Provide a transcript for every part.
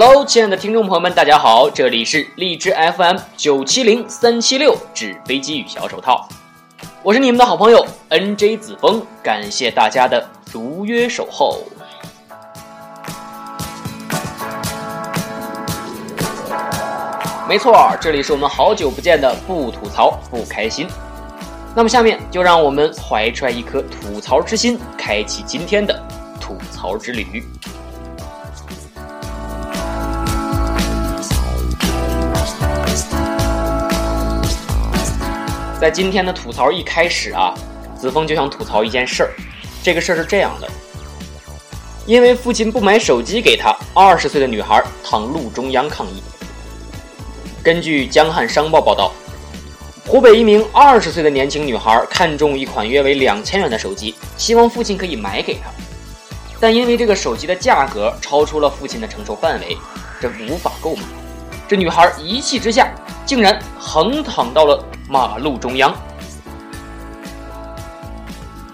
Hello，亲爱的听众朋友们，大家好，这里是荔枝 FM 九七零三七六纸飞机与小手套，我是你们的好朋友 NJ 子枫，感谢大家的如约守候。没错，这里是我们好久不见的不吐槽不开心。那么下面就让我们怀揣一颗吐槽之心，开启今天的吐槽之旅。在今天的吐槽一开始啊，子枫就想吐槽一件事儿。这个事儿是这样的：因为父亲不买手机给他，二十岁的女孩躺路中央抗议。根据《江汉商报》报道，湖北一名二十岁的年轻女孩看中一款约为两千元的手机，希望父亲可以买给她，但因为这个手机的价格超出了父亲的承受范围，这无法购买。这女孩一气之下，竟然横躺到了。马路中央，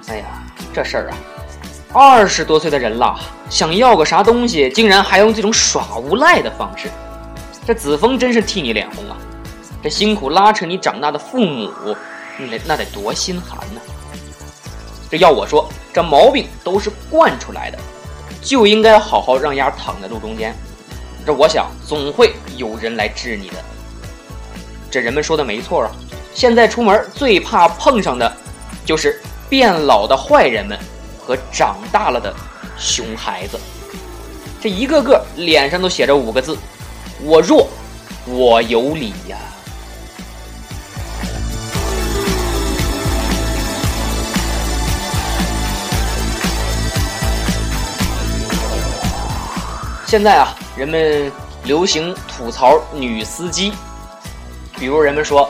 哎呀，这事儿啊，二十多岁的人了，想要个啥东西，竟然还用这种耍无赖的方式，这子枫真是替你脸红啊！这辛苦拉扯你长大的父母，那那得多心寒呢！这要我说，这毛病都是惯出来的，就应该好好让丫躺在路中间。这我想，总会有人来治你的。这人们说的没错啊。现在出门最怕碰上的，就是变老的坏人们和长大了的熊孩子。这一个个脸上都写着五个字：“我弱，我有理呀。”现在啊，人们流行吐槽女司机，比如人们说。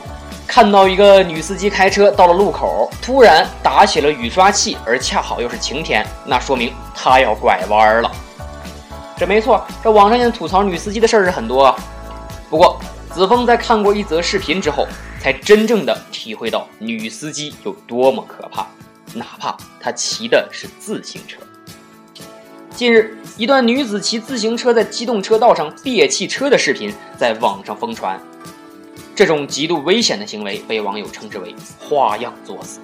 看到一个女司机开车到了路口，突然打起了雨刷器，而恰好又是晴天，那说明她要拐弯了。这没错，这网上现在吐槽女司机的事儿是很多。啊。不过子枫在看过一则视频之后，才真正的体会到女司机有多么可怕，哪怕她骑的是自行车。近日，一段女子骑自行车在机动车道上别汽车的视频在网上疯传。这种极度危险的行为被网友称之为“花样作死”。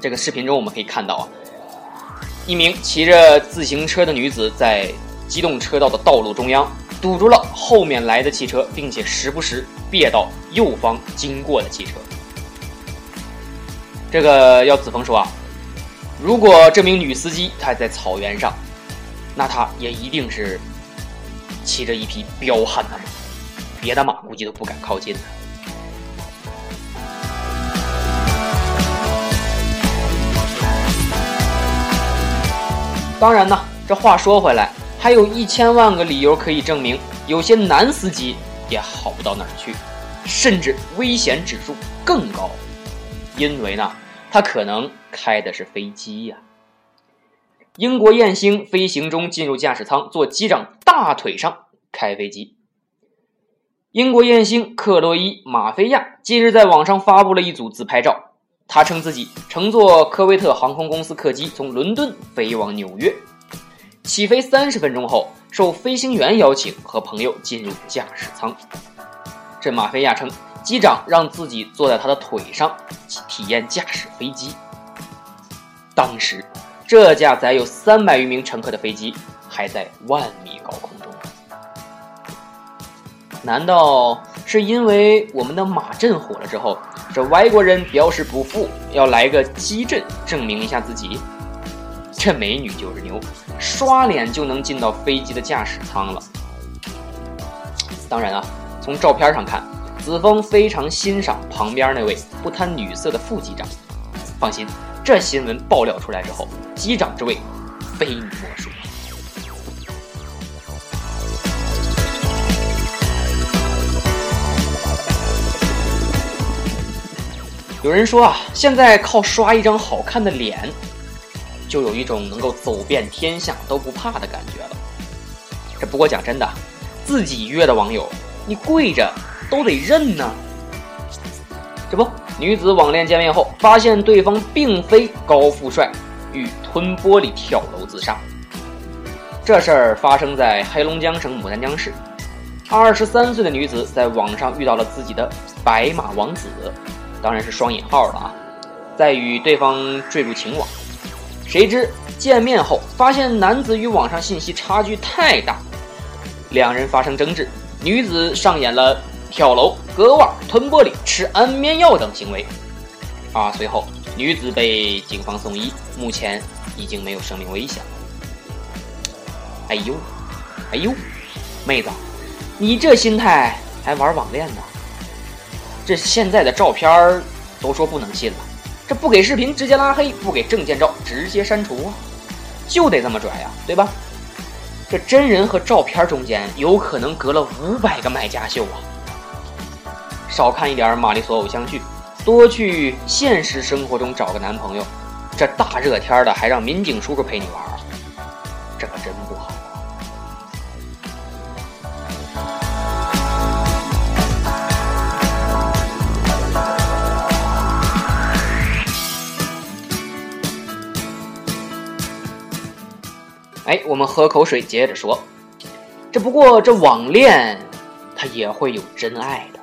这个视频中我们可以看到啊，一名骑着自行车的女子在机动车道的道路中央堵住了后面来的汽车，并且时不时别到右方经过的汽车。这个要子枫说啊，如果这名女司机她在草原上，那她也一定是骑着一匹彪悍的马。别的马估计都不敢靠近。当然呢，这话说回来，还有一千万个理由可以证明，有些男司机也好不到哪儿去，甚至危险指数更高，因为呢，他可能开的是飞机呀。英国燕星飞行中进入驾驶舱，坐机长大腿上开飞机。英国艳星克洛伊·马菲亚近日在网上发布了一组自拍照。他称自己乘坐科威特航空公司客机从伦敦飞往纽约，起飞三十分钟后，受飞行员邀请和朋友进入驾驶舱。这马菲亚称，机长让自己坐在他的腿上，体验驾驶飞机。当时，这架载有三百余名乘客的飞机还在万米高空。难道是因为我们的马震火了之后，这外国人表示不服，要来个机震证明一下自己？这美女就是牛，刷脸就能进到飞机的驾驶舱了。当然啊，从照片上看，子枫非常欣赏旁边那位不贪女色的副机长。放心，这新闻爆料出来之后，机长之位非你莫属。有人说啊，现在靠刷一张好看的脸，就有一种能够走遍天下都不怕的感觉了。这不过讲真的，自己约的网友，你跪着都得认呢。这不，女子网恋见面后，发现对方并非高富帅，欲吞玻璃跳楼自杀。这事儿发生在黑龙江省牡丹江市，二十三岁的女子在网上遇到了自己的白马王子，当然是双引号的啊，在与对方坠入情网。谁知见面后发现男子与网上信息差距太大，两人发生争执，女子上演了跳楼、割腕、吞玻璃、吃安眠药等行为。啊，随后女子被警方送医，目前已经没有生命危险。哎呦，哎呦，妹子，你这心态还玩网恋呢？这现在的照片都说不能信了，这不给视频直接拉黑，不给证件照直接删除啊，就得这么拽呀，对吧？这真人和照片中间有可能隔了五百个买家秀啊！少看一点玛丽索偶像剧，多去现实生活中找个男朋友。这大热天的还让民警叔叔陪你玩，这可真不好。哎，我们喝口水，接着说。这不过这网恋，它也会有真爱的。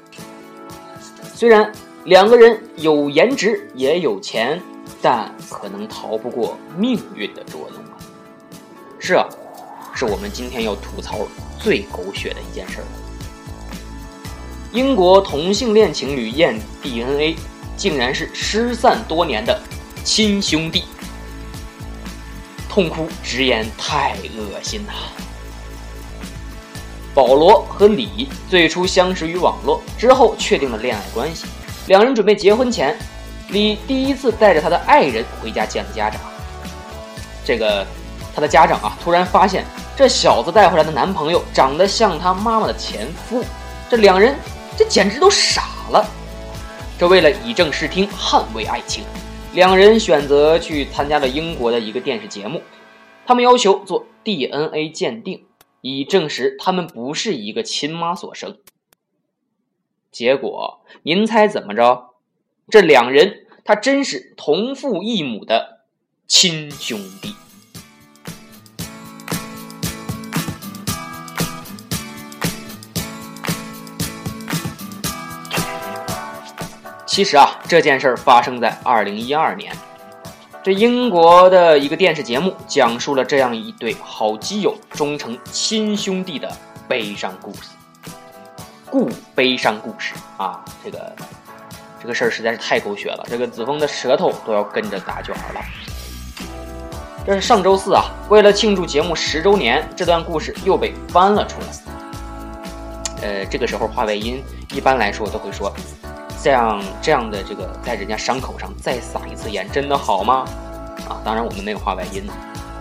虽然两个人有颜值也有钱，但可能逃不过命运的捉弄啊。是啊，是我们今天要吐槽最狗血的一件事儿。英国同性恋情侣验 DNA，竟然是失散多年的亲兄弟。痛哭直言太恶心呐！保罗和李最初相识于网络，之后确定了恋爱关系。两人准备结婚前，李第一次带着他的爱人回家见了家长。这个他的家长啊，突然发现这小子带回来的男朋友长得像他妈妈的前夫，这两人这简直都傻了。这为了以正视听，捍卫爱情。两人选择去参加了英国的一个电视节目，他们要求做 DNA 鉴定，以证实他们不是一个亲妈所生。结果，您猜怎么着？这两人他真是同父异母的亲兄弟。其实啊，这件事儿发生在二零一二年。这英国的一个电视节目讲述了这样一对好基友终成亲兄弟的悲伤故事。故悲伤故事啊，这个这个事儿实在是太狗血了，这个子枫的舌头都要跟着打卷儿了。这是上周四啊，为了庆祝节目十周年，这段故事又被翻了出来。呃，这个时候话外音一般来说都会说。像这样的这个，在人家伤口上再撒一次盐，真的好吗？啊，当然我们没有话外音呢。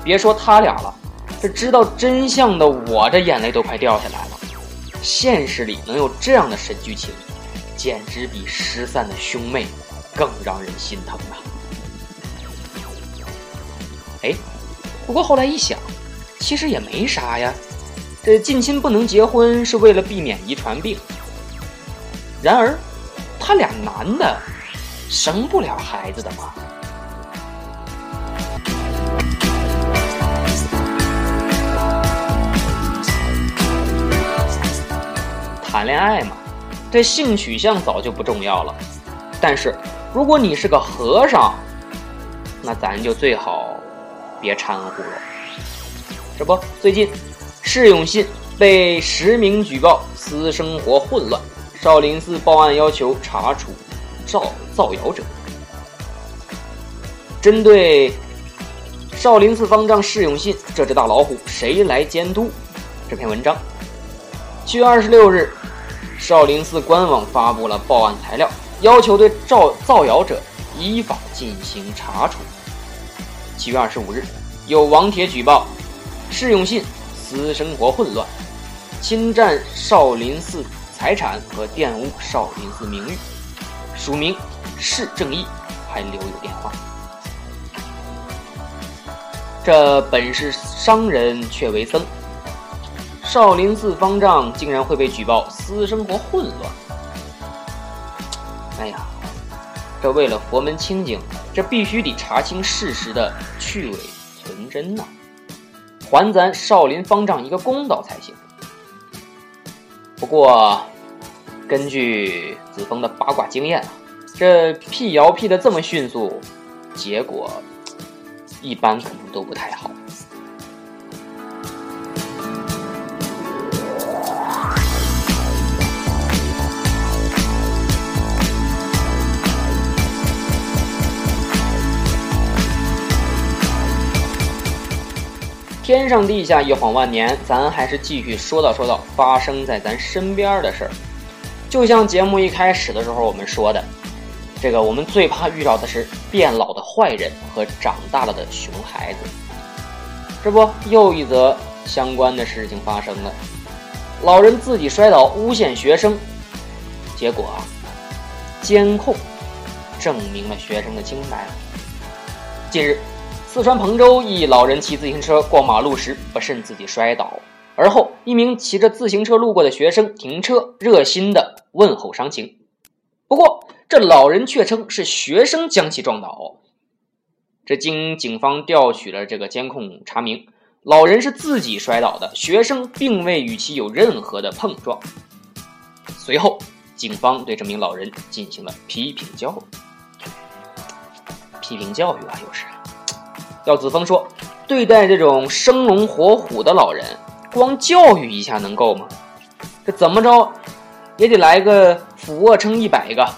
别说他俩了，这知道真相的我，这眼泪都快掉下来了。现实里能有这样的神剧情，简直比失散的兄妹更让人心疼啊！哎，不过后来一想，其实也没啥呀。这近亲不能结婚是为了避免遗传病。然而。他俩男的生不了孩子的吗？谈恋爱嘛，这性取向早就不重要了。但是如果你是个和尚，那咱就最好别掺和了。这不，最近释永信被实名举报私生活混乱。少林寺报案要求查处造造谣者。针对少林寺方丈释永信这只大老虎，谁来监督？这篇文章，七月二十六日，少林寺官网发布了报案材料，要求对造造谣者依法进行查处。七月二十五日，有网帖举报释永信私生活混乱，侵占少林寺。财产和玷污少林寺名誉，署名释正义，还留有电话。这本是商人，却为僧。少林寺方丈竟然会被举报私生活混乱？哎呀，这为了佛门清净，这必须得查清事实的去伪存真呐！还咱少林方丈一个公道才行。不过，根据子枫的八卦经验，这辟谣辟的这么迅速，结果一般可能都不太好。天上地下一晃万年，咱还是继续说道说道发生在咱身边的事儿。就像节目一开始的时候我们说的，这个我们最怕遇到的是变老的坏人和长大了的熊孩子。这不，又一则相关的事情发生了：老人自己摔倒诬陷学生，结果啊，监控证明了学生的清白。近日。四川彭州一老人骑自行车过马路时不慎自己摔倒，而后一名骑着自行车路过的学生停车，热心的问候伤情。不过这老人却称是学生将其撞倒。这经警方调取了这个监控查明，老人是自己摔倒的，学生并未与其有任何的碰撞。随后，警方对这名老人进行了批评教育。批评教育啊，又是。要子峰说，对待这种生龙活虎的老人，光教育一下能够吗？这怎么着，也得来个俯卧撑一百个，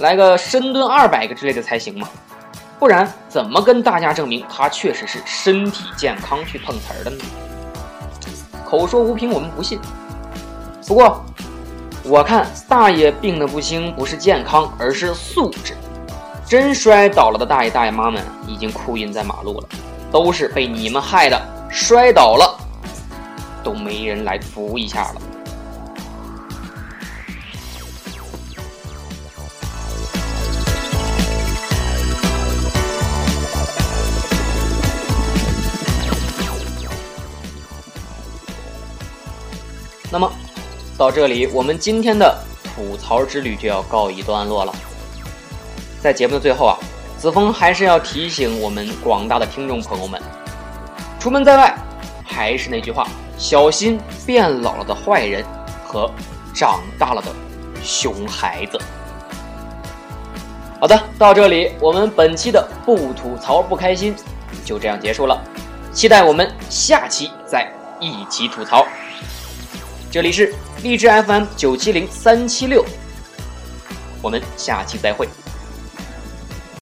来个深蹲二百个之类的才行嘛？不然怎么跟大家证明他确实是身体健康去碰瓷儿的呢？口说无凭，我们不信。不过，我看大爷病的不轻，不是健康，而是素质。真摔倒了的大爷大爷妈们已经哭晕在马路了，都是被你们害的，摔倒了都没人来扶一下了。那么到这里，我们今天的吐槽之旅就要告一段落了。在节目的最后啊，子枫还是要提醒我们广大的听众朋友们：出门在外，还是那句话，小心变老了的坏人和长大了的熊孩子。好的，到这里，我们本期的不吐槽不开心就这样结束了，期待我们下期再一起吐槽。这里是荔枝 FM 九七零三七六，我们下期再会。